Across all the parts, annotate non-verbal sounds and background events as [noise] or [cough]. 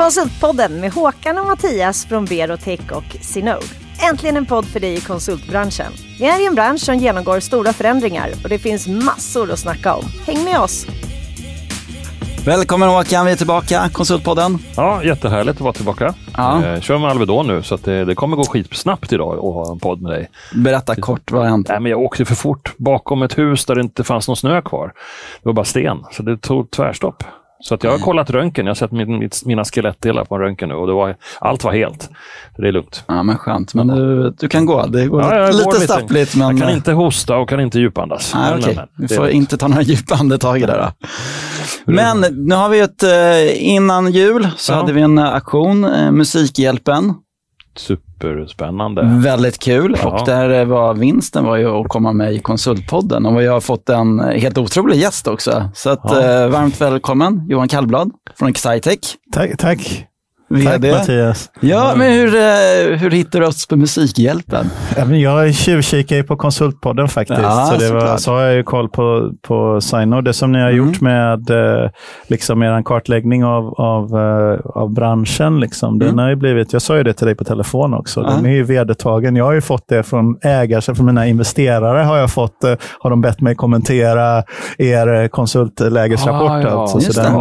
Konsultpodden med Håkan och Mattias från Berotech och Sinode. Äntligen en podd för dig i konsultbranschen. Vi är i en bransch som genomgår stora förändringar och det finns massor att snacka om. Häng med oss! Välkommen Håkan, vi är tillbaka, Konsultpodden. Ja, jättehärligt att vara tillbaka. Ja. Eh, kör med Alvedon nu, så att det, det kommer gå skitsnabbt idag att ha en podd med dig. Berätta kort, vad hänt? Nej, men jag åkte för fort bakom ett hus där det inte fanns någon snö kvar. Det var bara sten, så det tog tvärstopp. Så att jag har kollat röntgen. Jag har sett min, mitt, mina skelettdelar på en röntgen nu och det var, allt var helt. Så det är lugnt. Ja, men skönt. Men du, du kan gå. Det går Ja, lite lite. stappligt, men... Jag kan inte hosta och kan inte djupandas. Nej, Men, okej. men, Vi det är får inte ta några djupa andetag där då. Men nu har vi ett, eh, innan jul så Ja. hade vi en eh, aktion, eh, Musikhjälpen. Superspännande. Väldigt kul. Ja. Och där var vinsten var ju att komma med i Konsultpodden. Och vi har fått en helt otrolig gäst också. Så att, Ja. eh, varmt välkommen Johan Kallblad från Excitec. Tack, tack. Tack VD. Mattias. Ja, men hur, eh, hur hittar du oss på Musikhjälpen? Jag tjuvkikar ju på Konsultpodden faktiskt. Ja, så, det var, så har jag ju koll på, på Signode. Det som ni har Mm. gjort med eh, liksom er kartläggning av, av, eh, av branschen. Liksom. Den Mm. har ju blivit, jag sa ju det till dig på telefon också, Ja. den är ju vedertagen. Jag har ju fått det från ägare, från mina investerare har jag fått, har de bett mig kommentera er konsultlägesrapport. Ah, ja. alltså. Så den,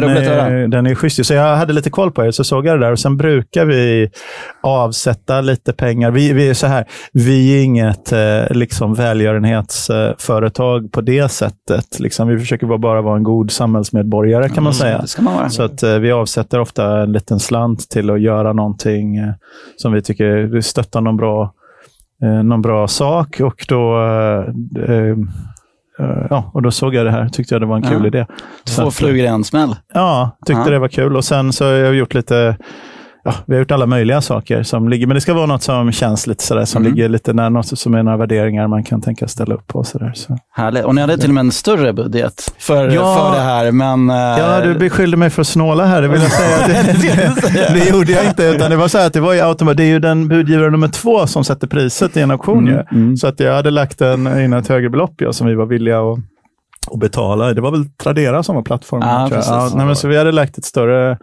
den, är, den är schysst. Så jag hade lite koll på er, så det där. Och sen brukar vi avsätta lite pengar. Vi, vi är så här, vi är inget eh, liksom välgörenhetsföretag på det sättet. Liksom, vi försöker bara, bara vara en god samhällsmedborgare kan man säga. Mm, ska man. Så att eh, vi avsätter ofta en liten slant till att göra någonting eh, som vi tycker stöttar någon bra, eh, någon bra sak. Och då, eh, eh, ja, och då såg jag det här. Tyckte jag det var en kul Ja. idé. Två flugor i en smäll. Ja, tyckte Ja. det var kul. Och sen så har jag gjort lite Ja, vi har gjort alla möjliga saker som ligger, men det ska vara något som känns lite sådär, som Mm. ligger lite nära, något som är några värderingar man kan tänka ställa upp på. Sådär, så. Härligt. Och ni hade till och med en större budget för, Ja. för det här, men... eh, Ja, du beskyllde mig för att snåla här, det vill jag säga. [laughs] Det, det gjorde jag inte, utan det var så här att det var ju automat, det är ju den budgivare nummer två som sätter priset i en auktion. Mm, ju. mm. Så att jag hade lagt en, in ett högre belopp ja, som vi var villiga att, att betala. Det var väl Tradera som var plattformen. Precis. Ja, nej, men så vi hade lagt ett större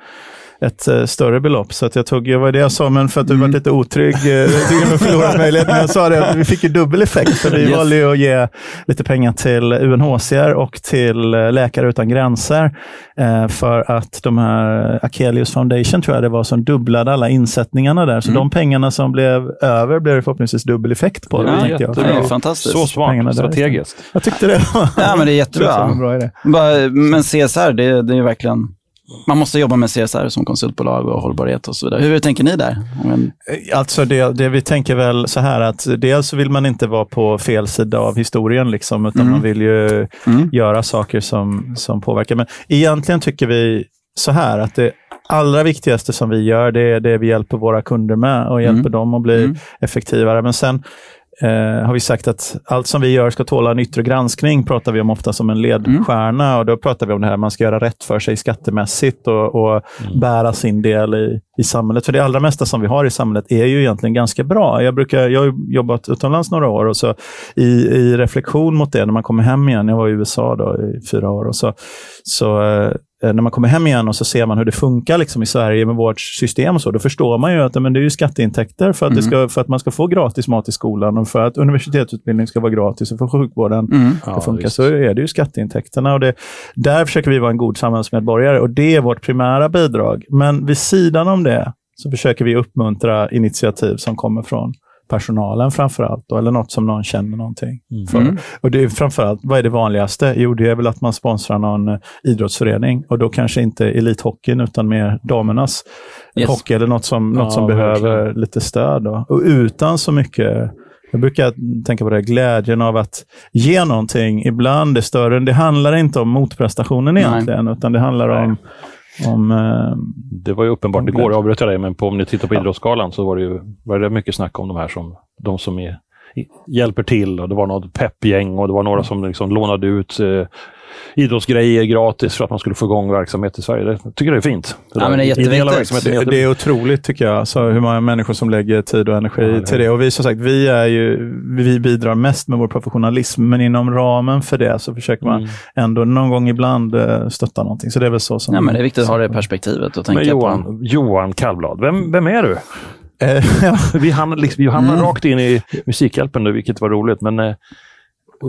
ett eh, större belopp. Så att jag tog, det var det jag sa, men för att du Mm. var lite otrygg, eh, jag tycker du förlorade [laughs] möjlighet, men jag sa det, att vi fick ju dubbel effekt, för vi Yes. valde ju att ge lite pengar till UNHCR och till eh, Läkare Utan Gränser, för att de här Akelius Foundation, tror jag det var, som dubblade alla insättningarna där. Så Mm. de pengarna som blev över blev det förhoppningsvis dubbel effekt på. Ja, det, tänkte jag. det är fantastiskt. Så pengarna smart, där. strategiskt. Jag tyckte det var, Ja, men det är [laughs] det jättebra. bra idé. Men CSR, det, det är ju verkligen... Man måste jobba med CSR som konsultbolag och hållbarhet och så vidare. Hur tänker ni där? Men, Alltså det, det vi tänker väl så här att dels vill man inte vara på fel sida av historien, liksom, utan Mm. man vill ju Mm. göra saker som, som påverkar. Men egentligen tycker vi så här att det allra viktigaste som vi gör, det är det vi hjälper våra kunder med och hjälper Mm. dem att bli Mm. effektivare. Men sen eh, har vi sagt att allt som vi gör ska tåla en yttre granskning, pratar vi om ofta som en ledstjärna. Och då pratar vi om det här, man ska göra rätt för sig skattemässigt och, och bära sin del i, i samhället. För det allra mesta som vi har i samhället är ju egentligen ganska bra. Jag, brukar, jag har jobbat utomlands några år och så i, i reflektion mot det, när man kommer hem igen, jag var i USA då i fyra år, och så, så eh, när man kommer hem igen och så ser man hur det funkar liksom i Sverige med vårt system och så, då förstår man ju att men det är ju skatteintäkter för att, det ska, för att man ska få gratis mat i skolan och för att universitetsutbildning ska vara gratis och för sjukvården mm. ska Ja, funka, visst. så är det ju skatteintäkterna. Och det, där försöker vi vara en god samhällsmedborgare och det är vårt primära bidrag. Men vid sidan om det så försöker vi uppmuntra initiativ som kommer från personalen framför allt, då, eller något som någon känner någonting för. Mm. Och det är framförallt, vad är det vanligaste? Jo, det är väl att man sponsrar någon eh, idrottsförening och då kanske inte elithockeyn utan mer damernas Yes. hockey eller något som, något Ja, som behöver verkligen. lite stöd. Då. Och utan så mycket jag brukar tänka på det, glädjen av att ge någonting ibland är större. Det handlar inte om motprestationen Nej. egentligen, utan det handlar Nej. om, om eh, Det var ju uppenbart igår, jag avbröt jag dig, men på, om ni tittar på Ja. Idrottsgalan så var det ju var det mycket snack om de här som, de som är, hjälper till och det var något peppgäng och det var några som liksom lånade ut eh, idrottsgrejer gratis för att man skulle få igång verksamhet i Sverige. Det, jag tycker det är fint. Det, Ja, men det är jätteviktigt. Det, är otroligt tycker jag, så hur många människor som lägger tid och energi Ja, det till det. Och vi som sagt, vi, är ju, vi bidrar mest med vår professionalism, men inom ramen för det så försöker man Mm. ändå någon gång ibland eh, stötta någonting. Så det är väl så som... Ja, men det är viktigt att ha det perspektivet och tänka Men på. Johan, Johan Kallblad, vem, vem är du? Eh, [laughs] Vi hamnade, liksom, vi hamnade Mm. rakt in i Musikhjälpen nu, vilket var roligt. Men eh,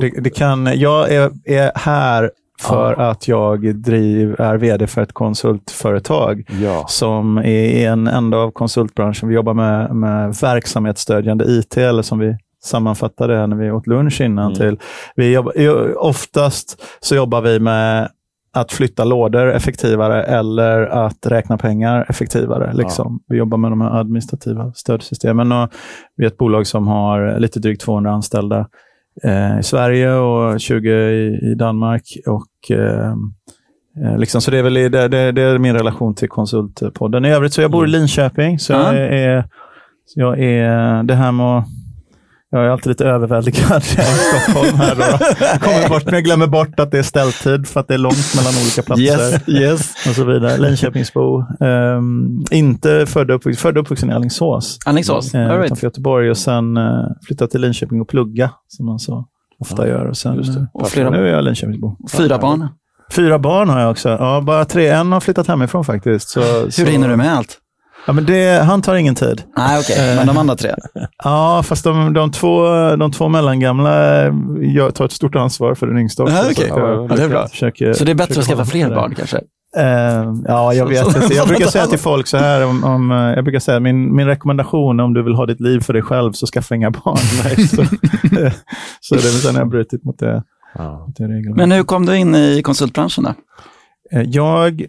det, det kan, jag är, är här för att jag driv, är vd för ett konsultföretag ja. som är en ända av konsultbranschen. Vi jobbar med, med verksamhetsstödjande IT, eller som vi sammanfattade det när vi åt lunch innan Mm. till. Vi jobbar, jo, oftast så jobbar vi med att flytta lådor effektivare eller att räkna pengar effektivare. Liksom. Vi jobbar med de här administrativa stödsystemen. Och vi är ett bolag som har lite drygt 200 anställda eh, i Sverige och 20 i, i Danmark. Och, eh, eh, liksom, så det är, väl, det, det, det är min relation till Konsultpodden. I övrigt så jag bor i Linköping, så Ja. jag är, jag är det här med att jag är alltid lite överväldigad i Stockholm. Här då. Jag, [laughs] kommer bort, men jag glömmer bort att det är ställtid för att det är långt mellan olika platser. Yes, yes. Och så vidare. Linköpingsbo. Um, inte född och uppvuxen, född och uppvuxen i Alingsås. Alingsås, Eh, all right. utanför Göteborg och sen uh, flyttat till Linköping och plugga, som man så ofta gör. Och sen, just det. eh, Och flera- nu är jag Linköpingsbo. Fyra barn. Fyra barn har jag också. Ja, bara tre. En har flyttat hemifrån faktiskt. Så, Hur så, hinner du med allt? Ja, men det, han tar ingen tid. Nej, okej. Men de andra tre? Ja, fast de, de, två, de två mellangamla eh, jag tar ett stort ansvar för den yngsta också. Ja, så Ja, det är bra. försöker- Så det är bättre att skaffa fler barn kanske? Eh, ja, jag vet inte. Jag brukar säga till folk så här, om, om, eh, jag brukar säga min, min rekommendation om du vill ha ditt liv för dig själv, så skaffa inga barn. [laughs] Nej, så, så det är väl sen jag har brutit mot det, Ja. mot det. Men hur kom du in i konsultbranschen då? Eh, Jag eh,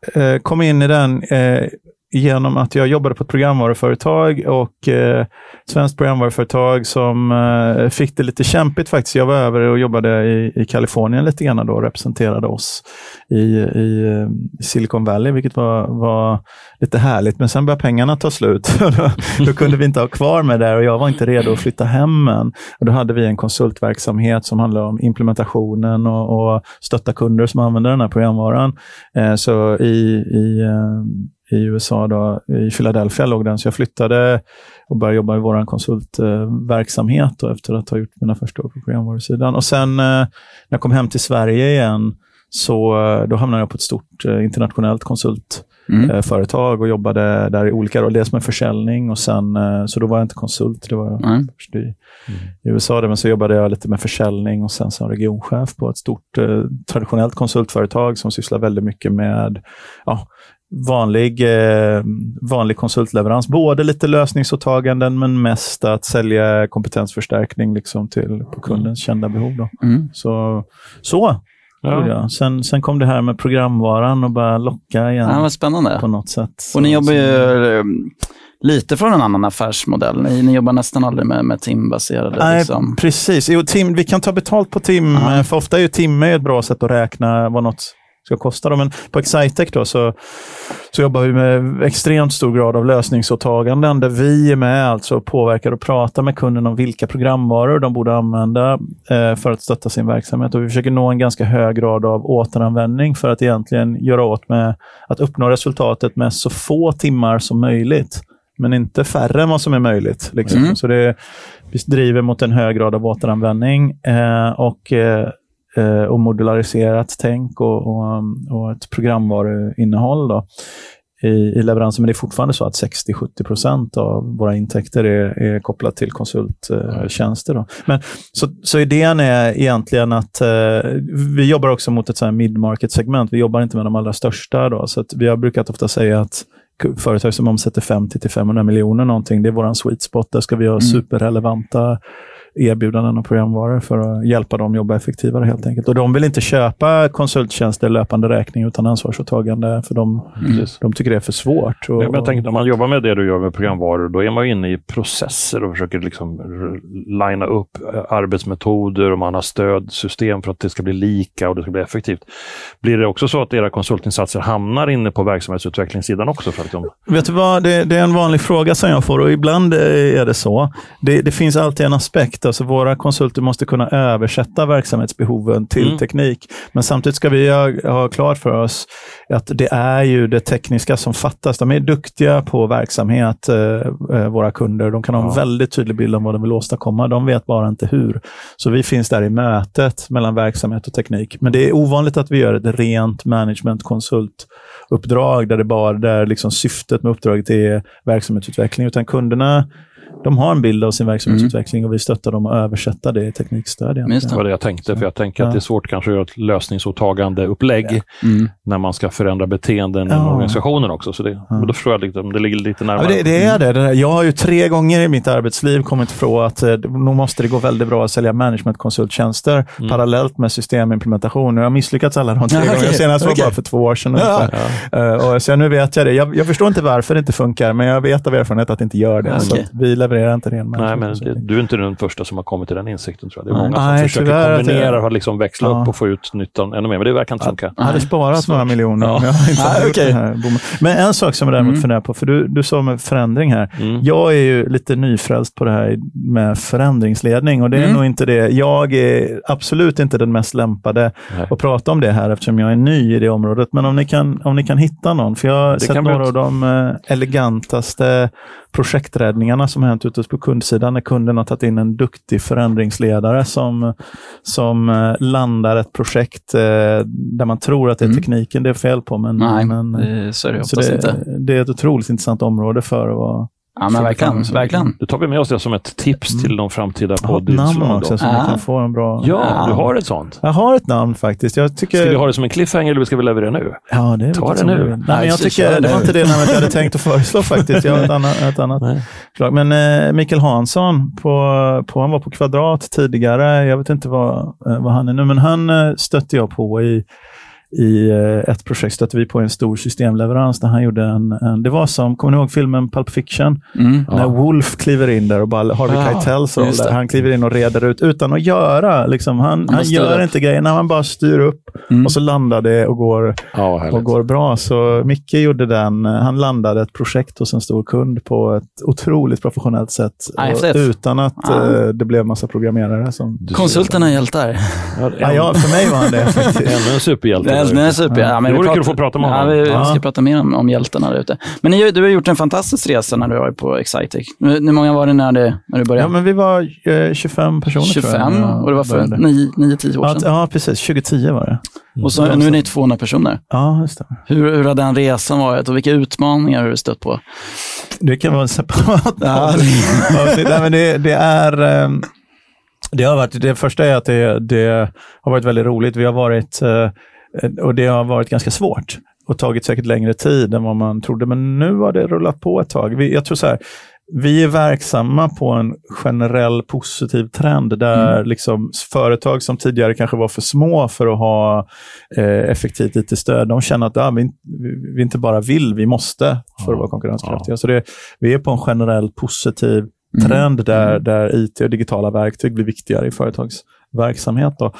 Eh, kom in i den eh, genom att jag jobbade på ett programvaruföretag och eh, ett svenskt programvaruföretag som eh, fick det lite kämpigt faktiskt. Jag var över och jobbade i, i Kalifornien lite grann då och representerade oss i, i eh, Silicon Valley, vilket var, var lite härligt. Men sen började pengarna ta slut. [laughs] då, då kunde vi inte ha kvar mig där och jag var inte redo att flytta hem än. Och då hade vi en konsultverksamhet som handlade om implementationen och, och stötta kunder som använder den här programvaran. Eh, så i, i, eh, i USA, då, i Philadelphia låg den, så jag flyttade och började jobba i vår konsultverksamhet då, efter att ha gjort mina första år på programvarusidan. Och sen eh, när jag kom hem till Sverige igen, så eh, då hamnade jag på ett stort eh, internationellt konsult Mm. eh, och jobbade där i olika roller. Dels med försäljning och sen, eh, så då var jag inte konsult, det var jag Nej. först i, i USA. Där, men så jobbade jag lite med försäljning och sen som regionchef på ett stort eh, traditionellt konsultföretag som sysslar väldigt mycket med ja, vanlig, eh, vanlig konsultleverans. Både lite lösningsåtaganden men mest att sälja kompetensförstärkning liksom till, på kundens kända behov. Då. Mm. Så, så Ja. Sen, sen kom det här med programvaran och började locka igen Ja, vad spännande. på något sätt. Och ni jobbar ju eh, lite från en annan affärsmodell. Ni, ni jobbar nästan aldrig med, med timbaserade. Nej, liksom. precis. Jo, tim, vi kan ta betalt på tim, eh, för ofta är ju timme ett bra sätt att räkna vad något ska kosta. Då. Men på Excitec då, så, så jobbar vi med extremt stor grad av lösningsåtaganden där vi är med alltså och påverkar och pratar med kunden om vilka programvaror de borde använda eh, för att stötta sin verksamhet. Och vi försöker nå en ganska hög grad av återanvändning för att egentligen göra åt med att uppnå resultatet med så få timmar som möjligt. Men inte färre än vad som är möjligt. Liksom. Mm. Så det, vi driver mot en hög grad av återanvändning eh, och, eh, eh, och modulariserat tänk och, och, och ett programvaruinnehåll då, i, i leveransen. Men det är fortfarande så att 60-70% av våra intäkter är, är kopplat till konsulttjänster. då. Men, så, så idén är egentligen att eh, vi jobbar också mot ett så här mid-market segment. Vi jobbar inte med de allra största. Då, så vi har brukat ofta säga att företag som omsätter 50 till 500 miljoner någonting, det är vår sweet spot. Där ska vi ha Mm. superrelevanta erbjudanden och programvaror för att hjälpa dem jobba effektivare helt enkelt. Och de vill inte köpa konsulttjänster löpande räkning utan ansvarsåtagande för de, Precis. de tycker det är för svårt. Och, Men jag tänker, när man jobbar med det du gör med programvaror, då är man ju inne i processer och försöker liksom linea upp eh, arbetsmetoder och man har stödsystem för att det ska bli lika och det ska bli effektivt. Blir det också så att era konsultinsatser hamnar inne på verksamhetsutvecklingssidan också? För att de, Vet du vad, det, det är en vanlig fråga som jag får och ibland eh, är det så. Det, det finns alltid en aspekt Alltså våra konsulter måste kunna översätta verksamhetsbehoven till Mm. teknik. Men samtidigt ska vi ha, ha klart för oss att det är ju det tekniska som fattas. De är duktiga på verksamhet, eh, eh, våra kunder. De kan ha en Ja. väldigt tydlig bild om vad de vill åstadkomma. De vet bara inte hur. Så vi finns där i mötet mellan verksamhet och teknik. Men det är ovanligt att vi gör ett rent management-konsultuppdrag där, det bara, där liksom syftet med uppdraget är verksamhetsutveckling. Utan kunderna de har en bild av sin verksamhetsutveckling och vi stöttar dem att översätta det i teknikstöd. egentligen. Det var det jag tänkte, för jag tänker Ja. att det är svårt kanske att göra ett lösningsåtagande upplägg Mm. när man ska förändra beteenden i Ja. organisationen också. Så det, men Då förstår jag liksom, det ligger lite Ja, närmare. men det, det är det. Jag har ju tre gånger i mitt arbetsliv kommit ifrån att eh, nog måste det gå väldigt bra att sälja managementkonsulttjänster parallellt med systemimplementation. Jag har misslyckats alla de tre Ja, gånger. okej. Senast var Okej. bara för två år sedan. Ja. Eh, och så nu vet jag det. Jag, jag förstår inte varför det inte funkar, men jag vet av erfarenhet att det inte gör det. Ja, Så vi levererar inte ren Nej, men det, du är inte den första som har kommit till den insikten tror jag. Det är Nej. många som Nej, försöker tyvärr kombinera och liksom växla Ja. upp och få ut nyttan ännu mer, men det verkar inte funka. Jag hade sparat svårt. några miljoner Ja. om jag inte hade okej. den här bommen. Men en sak som jag däremot Mm. funderar på, för du, du sa med förändring här. Mm. Jag är ju lite nyfrälst på det här med förändringsledning och det är Mm. nog inte det. Jag är absolut inte den mest lämpade Nej. att prata om det här eftersom jag är ny i det området. Men om ni kan, om ni kan hitta någon, för jag har Det sett kan bli några ett- av de eh, elegantaste projekträddningarna som hänt ute på kundsidan när kunden har tagit in en duktig förändringsledare som, som eh, landar ett projekt eh, där man tror att det är Mm. tekniken det är fel på. Men, Nej, men, så är det så oftast det, inte. det är ett otroligt intressant område för att vara Ja, men verkligen. verkligen. Då tar vi med oss det som ett tips till de framtida poddinslag. också så Ah. man kan få en bra... Ja, du har ett sånt. Jag har ett namn faktiskt. Jag tycker... Ska vi ha det som en cliffhanger eller ska vi leverera nu? Ja, det Ta det nu. Nej, Nej, men jag tycker, det var inte det namnet jag hade tänkt att föreslå faktiskt. Jag har ett annat, ett annat förslag. Men eh, Mikael Hansson, på, på, han var på Kvadrat tidigare. Jag vet inte vad, eh, vad han är nu, men han eh, stötte jag på i i eh, ett projekt stötte vi på en stor systemleverans där han gjorde en, en det var som, kommer ni ihåg filmen Pulp Fiction? Mm. När Wolf kliver in där och bara Harvey Ja, Keitels roll där. det. Han kliver in och reder ut utan att göra. Liksom, han han styr gör upp. inte grejerna, han bara styr upp Mm. och så landar det och går, Ja, och går bra. Så Micke gjorde den. Han landade ett projekt hos en stor kund på ett otroligt professionellt sätt. Ja, och häftigt. utan att Ja. eh, det blev massa programmerare. Som, Konsulterna är hjältar. Ja, ja, ja, för mig var han det. [laughs] Ännu en superhjälte. Det det är ute. super. Ja, men Det vi vore kul att få prata med ja, honom. vi, vi Ja. ska prata mer om, om hjältarna där ute. Men ni, du har gjort en fantastisk resa när du var på Excitec. Hur många var det när, det, när du började? Ja, men vi var eh, 25 personer tror 25 jag. när jag och det var för började. 9-10 år Ja, sedan. ja, precis. 2010 var det. Och så, nu är ni 200 personer. Ja, just det. Hur, hur har den resan varit och vilka utmaningar har du stött på? Det kan vara en separat Ja. Nej, men det, det är... ehm, Det, har varit, det första är att det, det har varit väldigt roligt. Vi har varit, eh, och det har varit ganska svårt och tagit säkert längre tid än vad man trodde. Men nu har det rullat på ett tag. Vi, jag tror så här, vi är verksamma på en generell positiv trend där liksom företag som tidigare kanske var för små för att ha eh, effektivt IT-stöd, de känner att ah, vi, vi, inte bara vill, vi måste för att vara konkurrenskraftiga. Så det, vi är på en generell positiv trend där, där IT och digitala verktyg blir viktigare i företagsverksamhet. Då.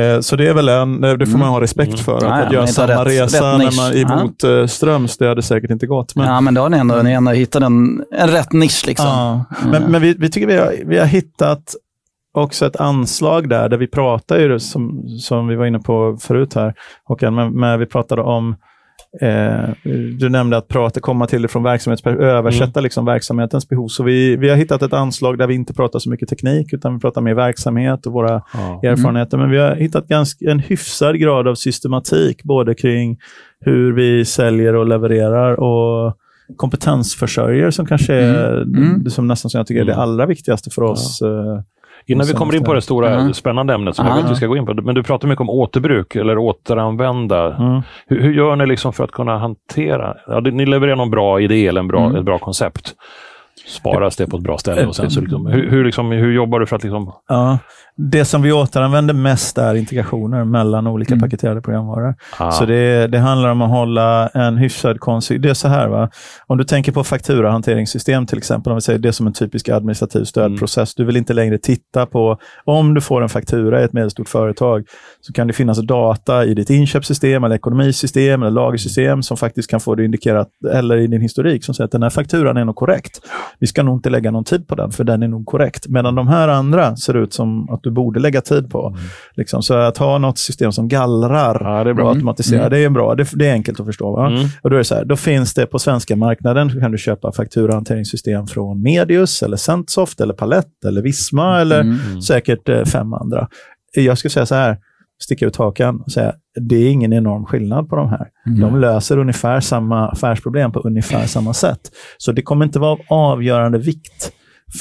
Eh, så det är väl en, det får man ha respekt för. Att, Ja, att göra samma rätt- resa rätt när man, Ja. emot ja. Ströms, det hade säkert inte gått. Men, ja, men då har ni ändå, ni ändå hittat en, en rätt nisch. Liksom. Ja, Mm. men, men vi, vi tycker vi har, vi har hittat också ett anslag där, där vi pratar ju, som, som vi var inne på förut här, Håkan, men, men vi pratade om Eh, du nämnde att prata, komma till det från verksamhets, översätta liksom verksamhetens behov. Så vi, vi har hittat ett anslag där vi inte pratar så mycket teknik, utan vi pratar mer verksamhet och våra Ja. erfarenheter. Men vi har hittat ganska, en hyfsad grad av systematik, både kring hur vi säljer och levererar och kompetensförsörjer som kanske är Mm. det som nästan som jag tycker är det Mm. allra viktigaste för oss. eh, Innan vi kommer in på det stora Ja. spännande ämnet som jag Ja. vet vi ska gå in på, men du pratar mycket om återbruk eller återanvända. Mm. Hur, hur gör ni liksom för att kunna hantera? Ja, ni levererar någon bra idé eller en bra, Mm. ett bra koncept. Sparas det på ett bra ställe och sen så liksom, hur, hur, liksom, hur jobbar du för att liksom... Ja. Det som vi återanvänder mest är integrationer mellan olika Mm. paketerade programvaror. Ah, Så det, det handlar om att hålla en hyfsad konsig... Det är så här, va? om du tänker på fakturahanteringssystem till exempel, om vi säger det som en typisk administrativ stödprocess. Du vill inte längre titta på, om du får en faktura i ett medelstort företag, så kan det finnas data i ditt inköpssystem, eller ekonomisystem, eller lagersystem som faktiskt kan få det indikerat, eller i din historik, som säger att den här fakturan är nog korrekt. Vi ska nog inte lägga någon tid på den, för den är nog korrekt. Medan de här andra ser ut som att du borde lägga tid på. Mm. Liksom. Så att ha något system som gallrar Ja, det är bra. och automatiserar, Mm. det är bra. Det, det är enkelt att förstå. Va? Mm. Och då, är så här, då finns det på svenska marknaden, så kan du köpa fakturahanteringssystem från Medius, eller Centsoft, eller Palette, eller Visma, eller Mm. säkert eh, fem andra. Jag skulle säga så här, sticka ut hakan och säga, det är ingen enorm skillnad på de här. Mm. De löser ungefär samma affärsproblem på ungefär samma sätt. Så det kommer inte vara av avgörande vikt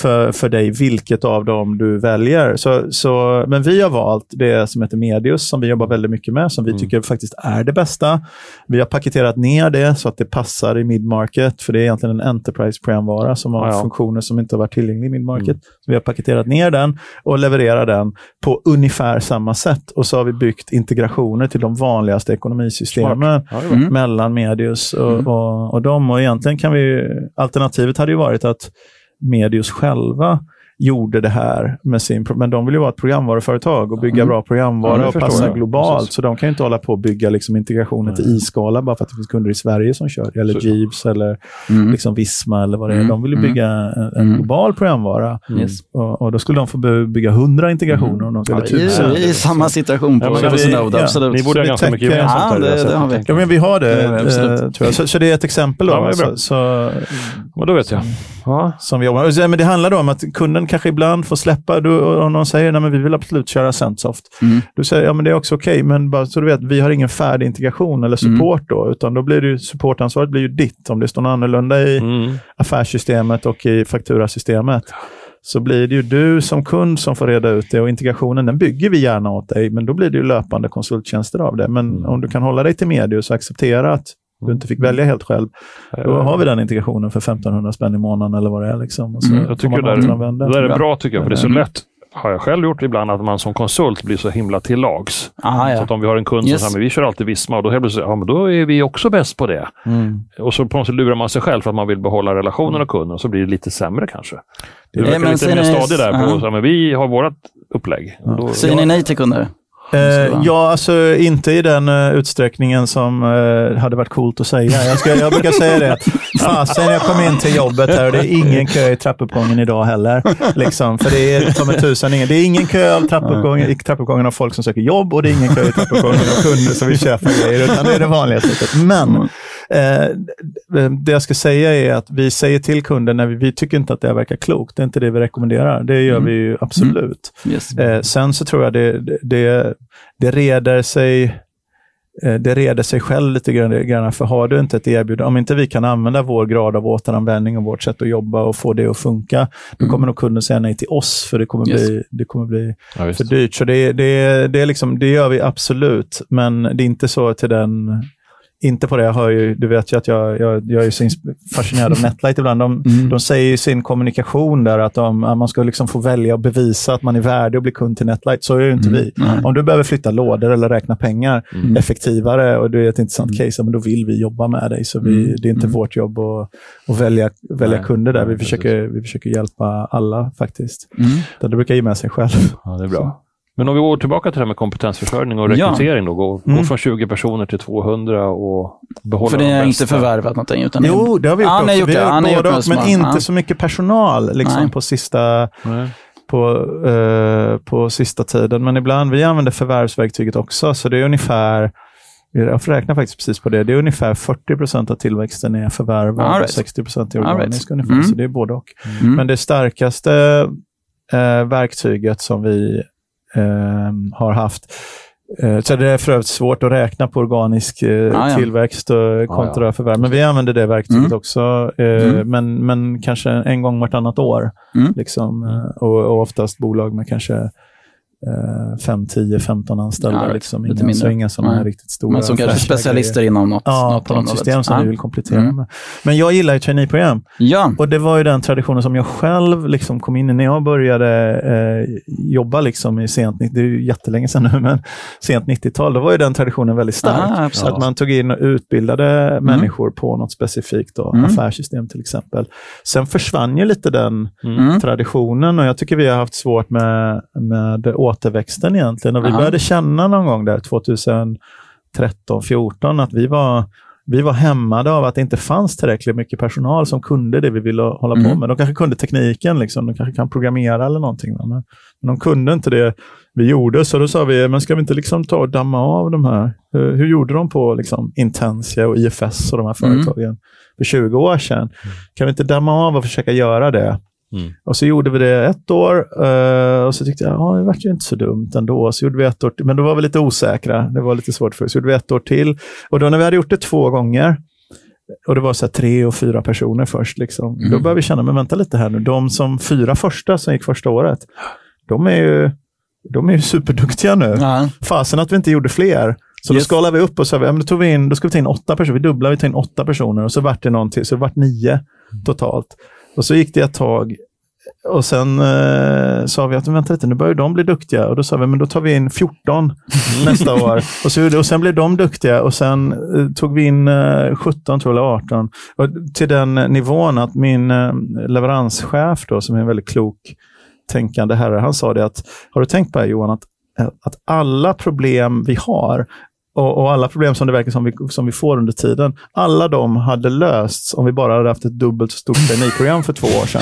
för, för dig vilket av dem du väljer. Så, så, men vi har valt det som heter Medius, som vi jobbar väldigt mycket med, som vi Mm. tycker faktiskt är det bästa. Vi har paketerat ner det så att det passar i mid-market, för det är egentligen en enterprise-programvara som har Ja, ja. funktioner som inte har varit tillgängliga i mid-market. Mm. Så vi har paketerat ner den och levererar den på ungefär samma sätt. Och så har vi byggt integrationer till de vanligaste ekonomisystemen Ja. Mm. mellan Medius och, Mm. och, och dem. Och egentligen kan vi, alternativet hade ju varit att Medius själva gjorde det här med sin, men de vill ju vara ett programvaruföretag och bygga Mm. bra Ja, programvara det och passa jag. globalt. Precis. Så de kan ju inte hålla på och bygga liksom integrationer till Nej. i-skala bara för att det finns kunder i Sverige som kör, eller Så- Jeeves eller Mm. liksom Visma eller vad det är. Mm. De vill ju Mm. bygga en, en Mm. global programvara. Yes. Och, och då skulle de få by- bygga hundra integrationer om de Ja, tusen. vi är i samma situation på, Ja, vi- ja, absolut. Ni borde ha ganska mycket gemensamt Ja, det- det har vi. Ja, men vi har det, Det eh, tror jag. Så, så det är ett exempel då, Ja, men det är bra. så, så, Och då vet jag. Ja. som vi jobbar med. Men det handlar då om att kunden kanske ibland får släppa, du, om någon säger att vi vill absolut köra Centsoft. Mm. Du säger ja men det är också okej, men bara så du vet, vi har ingen färdig integration eller support då, utan då blir det ju, supportansvaret blir ju ditt. Om det står något annorlunda i Mm. affärssystemet och i fakturasystemet så blir det ju du som kund som får reda ut det och integrationen den bygger vi gärna åt dig, men då blir det ju löpande konsulttjänster av det. Men Mm. om du kan hålla dig till Medius och acceptera att du inte fick välja helt själv, då har vi den integrationen för 1500 spänn i månaden eller vad det är. Liksom. Och så Mm. Jag tycker man det, där, det där är Bra. tycker jag, för det är så lätt, har jag själv gjort ibland, att man som konsult blir så himla till lags. Aha, Så ja. att om vi har en kund Yes. som säger vi kör alltid Visma och då helt plötsligt, ja men då är vi också bäst på det. Mm. Och så på något sätt lurar man sig själv för att man vill behålla relationen med kunden och så blir det lite sämre kanske. Du Ja, verkar lite mer stadig där på, ja. så men vi har vårt upplägg. Och Då, Säger ni nej till kunder? Eh, ja, alltså inte i den eh, utsträckning som eh, hade varit coolt att säga. Jag, ska, jag brukar säga det, fasen jag kom in till jobbet här och det är ingen kö i trappuppgången idag heller. Liksom, för det är som en tusan ingen. Det är ingen kö av trappuppgången, i trappuppgången av folk som söker jobb och det är ingen kö i trappuppgången av kunder som vill köpa grejer, utan det är det vanliga sättet. Men eh, det jag ska säga är att vi säger till kunden när vi, vi tycker inte att det här verkar klokt. Det är inte det vi rekommenderar. Det gör Mm. vi ju absolut. Yes. Eh, sen så tror jag det, det- det, reder sig eh, det reder sig själv lite grann, för har du inte ett erbjudande, om inte vi kan använda vår grad av återanvändning och vårt sätt att jobba och få det att funka, då Mm. kommer nog kunden säga nej till oss, för det kommer Yes. bli, det kommer bli ja, för dyrt. Så det, det, det, är liksom, det gör vi absolut, men det är inte så till den inte på det. Jag hör ju, du vet ju att jag, jag, jag är så fascinerad av Netlight ibland. De, Mm. de säger i sin kommunikation där att, de, att man ska liksom få välja och bevisa att man är värdig att bli kund till Netlight. Så är ju inte Mm. vi. Nej. Om du behöver flytta lådor eller räkna pengar Mm. effektivare och du är ett intressant Mm. case, men då vill vi jobba med dig. Så vi, Mm. det är inte Mm. vårt jobb att, att välja, välja Nej. kunder där. Vi försöker, vi försöker hjälpa alla faktiskt. Mm. Det brukar ge med sig själv. Ja, det är bra. Men om vi går tillbaka till det här med kompetensförsörjning och Ja. rekrytering. Då, gå, Mm. gå från 20 personer till 200 och behålla För det de är inte förvärvat någonting? Utan Jo, det har vi gjort Ja, ni har också. gjort vi det. har Ja, ni har gjort gjort med men inte Ja. så mycket personal liksom, Nej. på, sista, Nej. på, eh, på sista tiden. Men ibland, vi använder förvärvsverktyget också, så det är ungefär jag får räkna faktiskt precis på det. Det är ungefär 40 procent av tillväxten är förvärv och right. 60 procent är All right. organisk ungefär. Mm. Så det är både och. Mm. Men det starkaste eh, verktyget som vi har haft eh, så det är för övrigt svårt att räkna på organisk eh, ja. tillväxt och kontra ja. förvärv. Men vi använder det verktyget Mm. också, eh, Mm. men, men kanske en gång vartannat år. Mm. Liksom, och, och oftast bolag med kanske 5, 10, 15 anställda. Ja, liksom. Inga, så inga sådana här Nej. riktigt stora Men som kanske specialister grejer. inom något, Ja, något något system som ja. vi vill komplettera Mm. med. Men jag gillar ju traineeprogram. Ja, Och det var ju den traditionen som jag själv liksom kom in i när jag började eh, jobba liksom i sent 90 det är ju jättelänge sedan nu, [laughs] men sent 90-tal, då var ju den traditionen väldigt stark. Absolut. att man tog in och utbildade människor på något specifikt, då, Mm. affärssystem till exempel. Sen försvann ju lite den Mm. traditionen och jag tycker vi har haft svårt med, med återväxten egentligen. Och vi Aha. började känna någon gång där 2013, 2014 att vi var vi var hämmade av att det inte fanns tillräckligt mycket personal som kunde det vi ville hålla på Mm. med. De kanske kunde tekniken, liksom. de kanske kan programmera eller någonting. Men, de kunde inte det vi gjorde, så då sa vi, men ska vi inte liksom ta och damma av de här? Hur, hur gjorde de på liksom, Intensia och IFS och de här Mm. företagen för 20 år sedan? Kan vi inte damma av och försöka göra det? Mm. Och så gjorde vi det ett år eh, och så tyckte jag, ja, det vart ju inte så dumt ändå. Så gjorde vi ett år till, men då var vi lite osäkra. Det var lite svårt för oss. Så gjorde vi ett år till. Och då när vi hade gjort det två gånger, och det var så tre och fyra personer först, liksom, Mm. då började vi känna, men vänta lite här nu, de som fyra första som gick första året, de är ju, de är ju superduktiga nu. Ja. Fasen att vi inte gjorde fler. Så då Yes. skalade vi upp och sa, ja, men då, tog vi in, då ska vi ta in åtta personer. Vi dubblade, vi tog in åtta personer och så vart det någon till, så vart nio totalt. Och så gick det ett tag och sen eh, sa vi att vänta lite, nu börjar de bli duktiga. Och då sa vi, men då tar vi in 14 [laughs] nästa år. Och, så, och sen blev de duktiga och sen eh, tog vi in eh, 17 tror jag, eller 18. Och till den nivån att min eh, leveranschef då, som är en väldigt klok tänkande herre, han sa det att, har du tänkt på det här Johan, att, att alla problem vi har och, och alla problem som det verkar som vi, som vi får under tiden, alla de hade lösts om vi bara hade haft ett dubbelt så stort traineeprogram för två år sedan.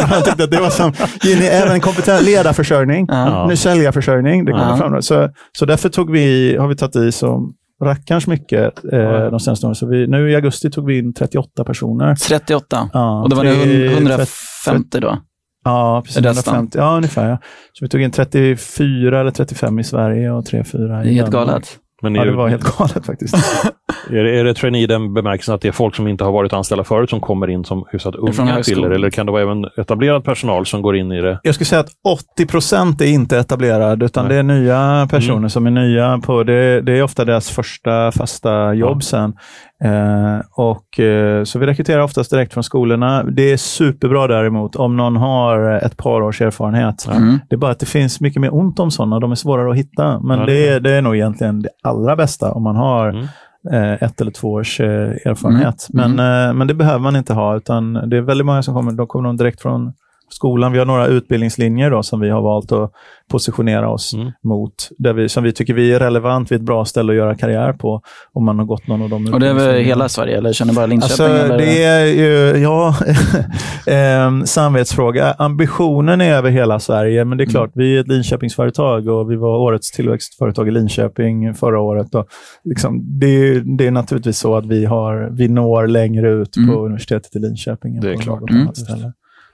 [laughs] Han tyckte att det var som, ge ni även kompetent ledarförsörjning, Ja. nu säljarförsörjning, det kommer Ja. fram. Så, så därför tog vi, har vi tagit i som rackarns mycket eh, Ja. de senaste åren. Så vi, nu i augusti tog vi in 38 personer. 38. Ja, Och då var det tre- 150 då? Ja, precis. Resten? 150, ja, ungefär. Ja. Så vi tog in 34 eller 35 i Sverige och 3-4 Det är i helt Danmark. galet. Men Ja, är, det var helt galet faktiskt. [laughs] är, det, är det trainee i den bemärkelsen att det är folk som inte har varit anställda förut som kommer in som hyfsat unga till er? Eller kan det vara även etablerad personal som går in i det? Jag skulle säga att 80 procent är inte etablerad, utan Nej. det är nya personer Mm. som är nya på det. Det är ofta deras första fasta jobb Ja. sen. Eh, och, eh, så vi rekryterar oftast direkt från skolorna. Det är superbra däremot om någon har ett par års erfarenhet. Mm. Det är bara att det finns mycket mer ont om sådana. De är svårare att hitta. Men Ja, det, är, det är nog egentligen det allra bästa om man har Mm. eh, ett eller två års eh, erfarenhet. Mm. Men, eh, men det behöver man inte ha, utan det är väldigt många som kommer, de kommer direkt från skolan. Vi har några utbildningslinjer då, som vi har valt att positionera oss Mm. mot, där vi, som vi tycker vi är relevant, vi är ett bra ställe att göra karriär på, om man har gått någon av de Och det är väl hela Sverige, eller känner bara Linköping? Alltså, eller? det är ju, ja, [laughs] eh, samvetsfråga. Ambitionen är över hela Sverige, men det är Mm. klart, vi är ett Linköpingsföretag och vi var årets tillväxtföretag i Linköping förra året. Och liksom, det, är- det är naturligtvis så att vi, har, vi når längre ut Mm. på universitetet i Linköping Det är på klart. Mm. ställe.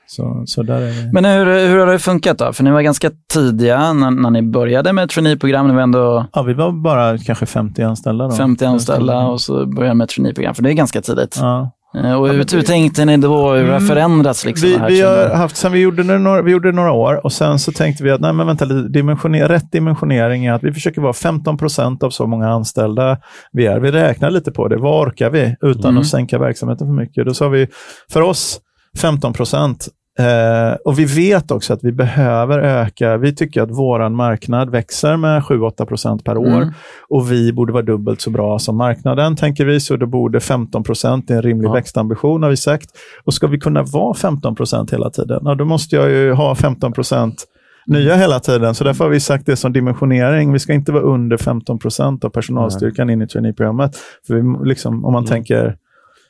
Så, så där är vi. Men hur, hur har det funkat då? För ni var ganska tidiga när, när ni började med traineeprogram. Ni var ändå ja, vi var bara kanske 50 anställda. Då. 50 anställda och så började med traineeprogram, för det är ganska tidigt. Ja. Eh, Och hur, hur tänkte ni då? Hur har det Mm. förändrats? Liksom, vi, det vi har haft, sen vi gjorde, det några, vi gjorde det några år och sen så tänkte vi att nej, men vänta, dimensioner, rätt dimensionering är att vi försöker vara 15 procent av så många anställda vi är. Vi räknar lite på det. Vad orkar vi utan Mm. att sänka verksamheten för mycket? Då sa vi för oss 15 procent. Eh, och vi vet också att vi behöver öka. Vi tycker att vår marknad växer med 7-8 procent per år Mm. och vi borde vara dubbelt så bra som marknaden, tänker vi. Så då borde 15 procent, är en rimlig Ja. växtambition har vi sagt. Och ska vi kunna vara 15 procent hela tiden, ja, då måste jag ju ha 15 procent nya hela tiden. Så därför har vi sagt det som dimensionering. Vi ska inte vara under 15 procent av personalstyrkan in i traineeprogrammet. För vi, liksom, om man Mm. tänker...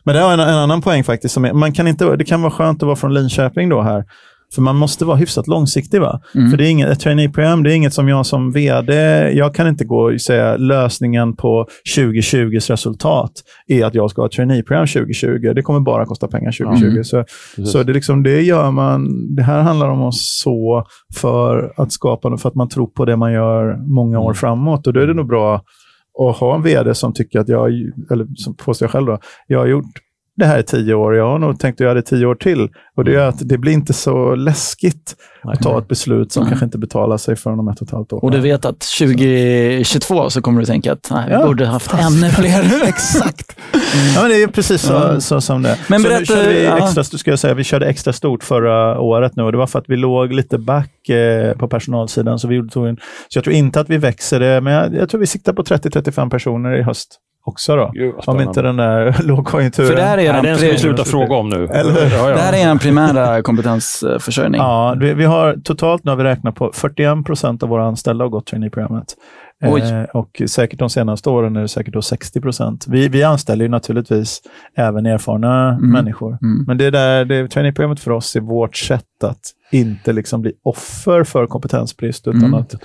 Men det har en, en annan poäng faktiskt. Som är, man kan inte, det kan vara skönt att vara från Linköping då här. För man måste vara hyfsat långsiktig. Va? Mm. För det är inget, ett traineeprogram, det är inget som jag som vd, jag kan inte gå och säga lösningen på 2020s resultat är att jag ska ha ett traineeprogram 2020. Det kommer bara kosta pengar 2020. Mm. Så, Precis. så det, är liksom, det gör man, det här handlar om att så för att skapa, för att man tror på det man gör många år Mm. framåt. Och då är det nog bra att ha en vd som tycker att jag, eller som påstår jag själv då, jag har gjort det här i tio år, jag har nog tänkt att göra det tio år till. Och det gör att det blir inte så läskigt att ta ett beslut som Nej. kanske inte betalar sig förrän om ett och ett halvt år. Och du vet att 2022 så kommer du tänka att nej, vi Ja. borde haft [laughs] ännu fler. [laughs] Exakt. Ja, men det är precis så, Ja. så som det. Men så berätta- nu vi, extra, ska jag säga, vi körde extra stort förra året nu och det var för att vi låg lite back eh, på personalsidan. Så, vi gjorde, så jag tror inte att vi växer det, men jag, jag tror vi siktar på 30-35 personer i höst också. Då. Gud, Om inte den där [laughs] lågkonjunkturen... För det här är er den ska vi pri- sluta fråga om nu. Eller? [laughs] Ja, ja. det här är en primära kompetensförsörjning. Ja, vi, vi har totalt nu har vi räknat på 41 procent av våra anställda har gått traineeprogrammet. Eh, och säkert de senaste åren är det säkert då 60 procent. Vi, vi anställer ju naturligtvis även erfarna Mm. människor. Mm. Men det där, det, traineeprogrammet för oss är vårt sätt att inte liksom bli offer för kompetensbrist, utan Mm. att, Och,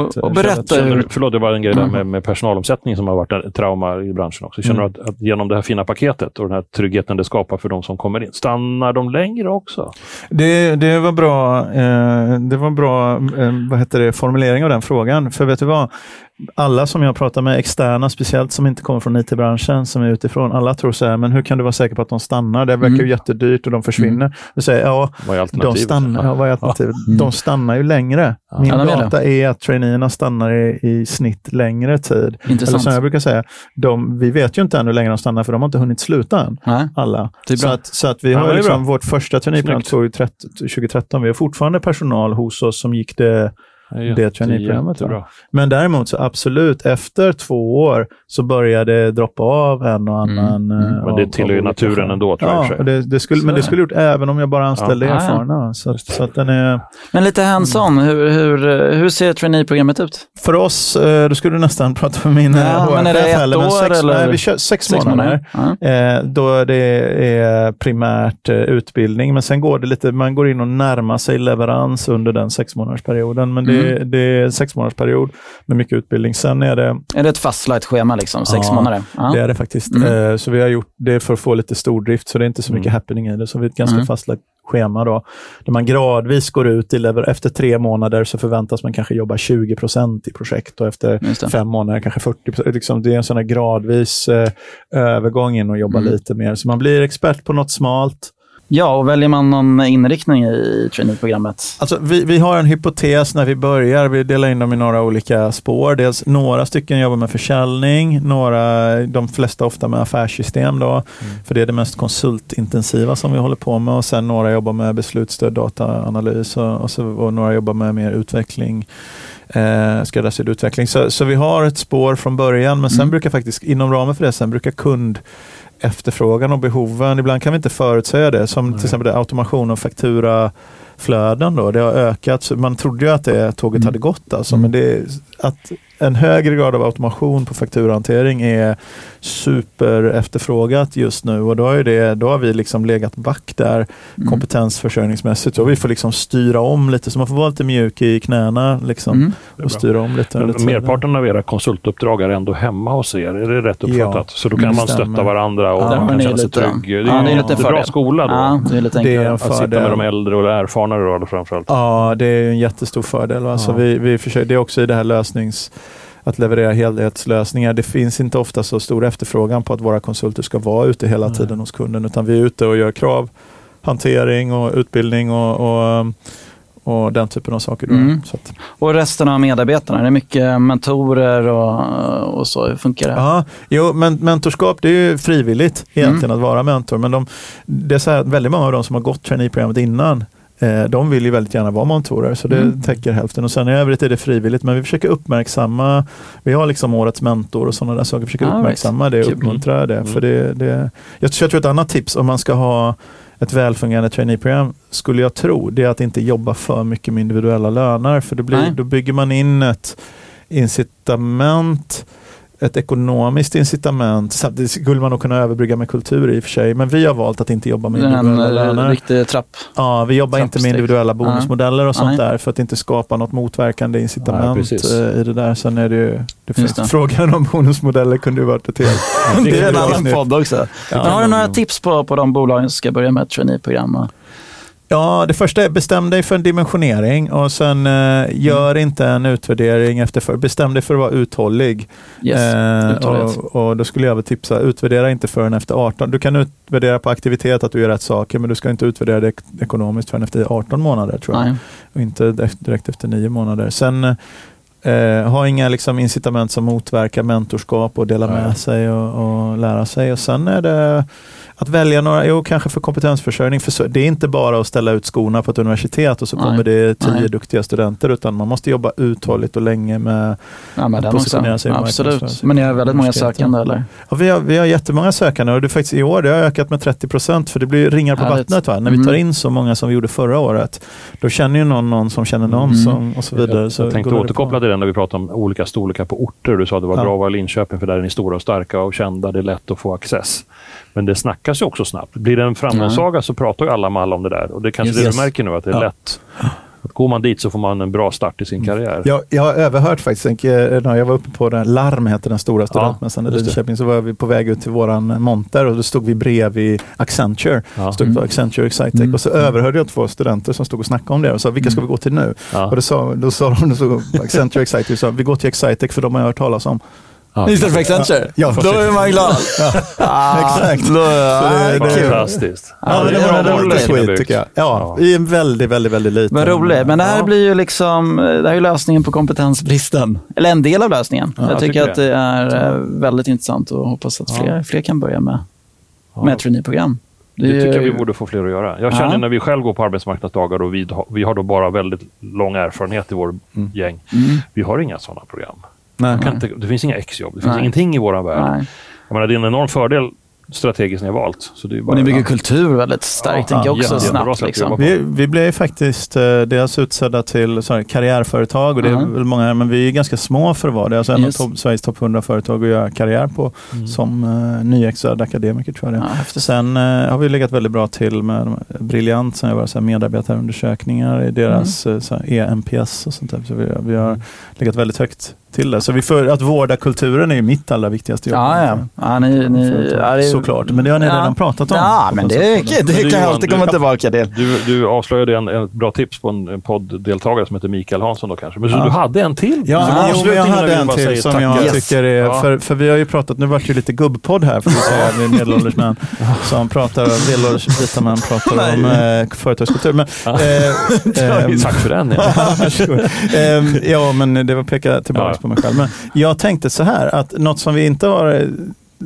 att, och känna berätta Känner, hur... du- förlåt, det var en grej där Mm. med, med personalomsättning som har varit ett trauma i branschen också. Känner Mm. du att, att genom det här fina paketet och den här tryggheten det skapar för de som kommer in, stannar de längre också? Det, det var bra, eh, det var bra eh, vad heter det, formulering av den frågan. För vet du vad? Alla som jag pratar med, externa speciellt, som inte kommer från IT-branschen, som är utifrån, alla tror så här, men hur kan du vara säker på att de stannar? Det verkar Mm. ju jättedyrt och de försvinner. Du säger, ja, Vad är de stannar, ja, vad är alternativet? Mm. De stannar ju längre. Ja. Min Ja, data är att traineerna stannar i, i snitt längre tid. Eller som Intressant. jag brukar säga, de, vi vet ju inte än hur länge de stannar, för de har inte hunnit sluta än Nej, alla. Så, att, så att vi Ja, har liksom vårt första 30 2013. Vi har fortfarande personal hos oss som gick det. Det traineeprogrammet. Men däremot så absolut, efter två år så började det droppa av en och Mm, annan. mm. eh, Men det tillhör ju naturen ändå, tror jag Ja, för det, det skulle, Så men det skulle gjort även om jag bara anställde Ja, erfarna. Så, att- så att den är... Men lite hands-on, hur, hur, hur ser traineeprogrammet ut? För oss, eh, då skulle du nästan [laughs] prata med min eh, Ja, men är det HR-chef ett år sex, eller? Nej, vi kör sex, månader. Ja. Eh, då det är primärt utbildning, men sen går det lite, man går in och närmar sig leverans under den sexmånadersperioden. Men det, Mm. det är sexmånadersperiod med mycket utbildning. Sen är det, Är det ett fastlagt schema, liksom, sex Ja, månader? Ja. det är det faktiskt. Mm. Eh, så vi har gjort det för att få lite stordrift, så det är inte så mycket Mm. happening i det. Så vi har ett ganska Mm. fastlagt schema då, där man gradvis går ut i lever. Efter tre månader så förväntas man kanske jobba 20 procent i projekt och efter det. fem månader kanske 40 procent. Liksom, det är en sån här gradvis eh, övergång in och jobba Mm. lite mer. Så man blir expert på något smalt. Ja, och väljer man någon inriktning i traineeprogrammet? Alltså, vi, vi har en hypotes när vi börjar. Vi delar in dem i några olika spår. Dels några stycken jobbar med försäljning, några, de flesta ofta med affärssystem. Då, För det är det mest konsultintensiva som vi håller på med. Och sen några jobbar med beslutsstöd, dataanalys och, och, så, och några jobbar med mer utveckling. Eh, skräddarsydd utveckling. Så, så vi har ett spår från början, men sen Mm. brukar faktiskt inom ramen för det sen brukar kund efterfrågan och behoven, ibland kan vi inte förutsäga det, som till exempel automation och fakturaflöden. Då, det har ökat, man trodde ju att det tåget Mm. hade gått. Alltså, Mm. men det att en högre grad av automation på fakturahantering är super efterfrågat just nu och då, är det, då har vi liksom legat back där Mm. kompetensförsörjningsmässigt och vi får liksom styra om lite, så man får vara lite mjuk i knäna liksom, Mm. Och bra. styra om lite. Men lite merparten av era konsultuppdrag är ändå hemma hos er, är det rätt uppfattat? Ja, så då kan man stötta varandra och Ja, man kan det är känna sig trygg. Det är ja, en fördel. skola då. Ja, det är lite Det är en Att sitta med fördel. de äldre och erfarna då, framförallt. Ja, det är en jättestor fördel. Alltså Ja. vi, vi försöker, det är också i det här lösnings att leverera helhetslösningar. Det finns inte ofta så stor efterfrågan på att våra konsulter ska vara ute hela Nej. tiden hos kunden, utan vi är ute och gör krav, hantering och utbildning och, och, och den typen av saker. Mm. Så att, Och resten av medarbetarna, det är mycket mentorer och, och så. Hur funkar det? ja, jo, men mentorskap det är ju frivilligt egentligen att vara mentor, men de, det är så här, väldigt många av de som har gått traineeprogrammet innan de vill ju väldigt gärna vara mentorer, så det Mm. täcker hälften. Och sen i övrigt är det frivilligt, men vi försöker uppmärksamma, vi har liksom årets mentor och sådana där saker, vi försöker Ah, right. uppmärksamma det och uppmuntra det. Mm. För det, det jag, tror- jag tror ett annat tips om man ska ha ett välfungerande traineeprogram, skulle jag tro, det är att inte jobba för mycket med individuella löner, för det blir, Nej. då bygger man in ett incitament ett ekonomiskt incitament. Samtidigt skulle man nog kunna överbrygga med kultur i och för sig, men vi har valt att inte jobba med Det är en individuella eh, löner. riktig trapp. Ja, vi jobbar inte med individuella bonusmodeller och sånt Nej. där för att inte skapa något motverkande Nej, incitament precis. eh, i det där. Sen är det ju, det finns, det. frågan om bonusmodeller kunde ju varit ett helt... Det är en [laughs] annan podd också. Ja. Men har du några tips på, på de bolagen som ska börja med ett traineeprogram? Ja, det första är bestäm dig för en dimensionering och sen eh, gör Mm. inte en utvärdering efter för, Bestäm dig för att vara uthållig. Yes. Eh, och, och då skulle jag väl tipsa, utvärdera inte förrän efter 18. Du kan utvärdera på aktivitet att du gör rätt saker, men du ska inte utvärdera det ek- ekonomiskt förrän efter 18 månader tror jag. Nej. och inte direkt- efter nio månader. Sen eh, ha inga liksom, incitament som motverkar mentorskap och dela Nej. med sig och, och lära sig. Och sen är det att välja några, jo kanske för kompetensförsörjning. För det är inte bara att ställa ut skorna på ett universitet och så Nej. kommer det tio Nej. duktiga studenter, utan man måste jobba uthålligt och länge med Ja, men Att den positionera sig Absolut. Men ni har väldigt många sökande eller? Ja, vi, har, vi har jättemånga sökande och det är faktiskt i år det har ökat med 30 procent för det blir ringar på Härligt. vattnet. Va? När vi Mm. tar in så många som vi gjorde förra året, då känner ju någon någon som känner någon Mm. som, och så vidare. Jag, så jag tänkte återkoppla till ställen där vi pratar om olika storlekar på orter. Du sa att det var Ja. bra att vara i Linköping för där är ni stora och starka och kända. Det är lätt att få access. Men det snackas ju också snabbt. Blir det en framgångssaga så pratar ju alla med alla om det där. Och det är kanske Yes. det du märker nu, att det är Ja. lätt. Att går man dit så får man en bra start i sin karriär. Jag, jag har överhört faktiskt, när jag var uppe på den, Larm heter den stora studentmässan i just det. Linköping, så var vi på väg ut till våran monter och då stod vi bredvid Accenture. Ja. Stod på Accenture Excitec Mm. och så överhörde jag två studenter som stod och snackade om det och sa vilka ska vi gå till nu? Ja. Och då sa, då sa de, då sa Accenture Excitec, sa, vi går till Excitec för de har jag hört talas om. Ja. Istället för Accenture? Ja, Då är man glad. Ah, Exakt. Då, det- ah, det-. Fantastiskt. Ja, men det är var en rolig roligt. tweet tycker jag. Ja, i en väldigt, väldigt, väldigt liten... Vad roligt. Men det här Ja. blir ju liksom, det här är ju lösningen på kompetensbristen. Eller en del av lösningen. jag jag tycker tycker att det är eh, väldigt intressant och hoppas att Ja. fler, fler kan börja med, Ja. med traineeprogram. Det är tycker jag vi borde få fler att göra. Jag känner Ja. när vi själv går på arbetsmarknadsdagar och vi, har- vi har då bara väldigt lång erfarenhet i vår Mm. gäng. Mm. Vi har inga sådana program. Nej. Kan inte, det finns inga exjobb. Det finns Nej. ingenting i vår värld. Nej. Jag menar, det är en enorm fördel strategiskt ni har valt. Så det är bara, Och ni bygger kultur väldigt starkt, Ja, tänker jag också ja, snabbt. Liksom. Vi, vi blev faktiskt eh, dels utsedda till sorry, karriärföretag och det är Mhm. väl många här, men vi är ganska små för att vara det. Alltså en Yes. av top, Sveriges topp 100 företag att göra karriär på Mm. som uh, nyexad akademiker tror jag det. Ja. Sen eh, har vi legat väldigt bra till med Briljant som gör medarbetarundersökningar i deras Mm. eh, så här EMPS och sånt där. Så vi, vi har legat väldigt högt till det. Så vi för, att vårda kulturen är ju mitt allra viktigaste jobb. Ja, ja. ja, ni, ni, ja det är- Såklart, men det har ni Ja. redan pratat om. Ja, men det, det, Men du, kan jag alltid du- komma tillbaka till. Du, du avslöjade en, en bra tips på en, en podddeltagare som heter Mikael Hansson då kanske. Men så du hade en till? Ja, jo, jag hade en till säga som tack. jag Yes. tycker är, Ja. för, för vi har ju pratat, nu vart det ju lite gubbpodd här för att vi är [laughs] medelålders män som pratar, medelålders vita män pratar om eh, företagskultur. Men, eh, [laughs] ehm, Tack för den. Ja. [laughs] Ja, varsågod. Ehm, ja, men det var att peka tillbaka Ja på mig själv. Men jag tänkte så här, att något som vi inte har,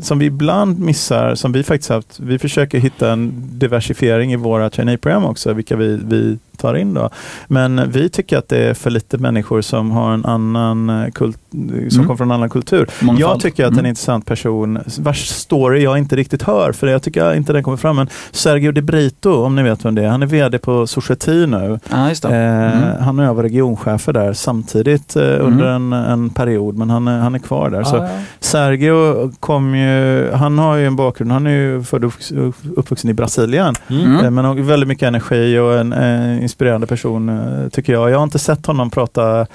som vi ibland missar, som vi faktiskt haft, vi försöker hitta en diversifiering i våra traineeprogram också, vilka vi, vi tar in då. Men vi tycker att det är för lite människor som har en annan eh, kult, som Mm. kommer från en annan kultur. Mångfald. Jag tycker att en Mm. intressant person, vars story jag inte riktigt hör, för jag tycker inte den kommer fram, men Sergio De Brito, om ni vet vem det är, han är vd på Society nu. Ja, just. Eh, Mm. Han och jag var regionchefer där samtidigt eh, under en, en period, men han, är- han är kvar där. Så Ja. Sergio kom ju, han har ju en bakgrund, han är ju född och uppvux- uppvuxen i Brasilien, Mm. eh, men har väldigt mycket energi och en eh, inspirerande person eh, tycker jag. Jag har inte sett honom prata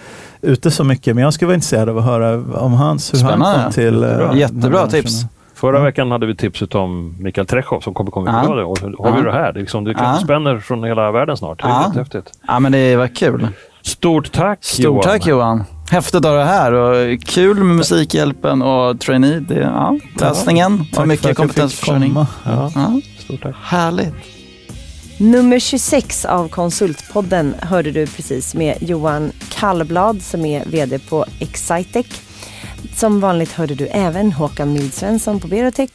ute så mycket, men jag skulle vara intresserad av att höra om hans, hur han Spännande. kom till eh, Jättebra. Jättebra tips. Förra veckan hade vi tipset om Mikael Trechov som kommer komma Ja. och har vi Ja. det här. Det, är liksom, det Ja. spänner från hela världen snart. Det är Ja. jättehäftigt. Ja, men det var kul. Stort tack Stort tack Johan. Häftigt att ha det här och kul med Musikhjälpen och trainee. Det, ja, lösningen Tack och mycket kompetensförsörjning. Ja. Ja, Stort tack. härligt. Nummer 26 av Konsultpodden hörde du precis med Johan Kallblad som är VD på Excitec. Som vanligt hörde du även Håkan Mildsvensson på Berotech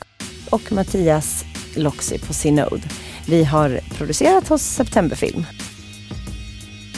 och Mattias Loxi på Synode. Vi har producerat hos Septemberfilm.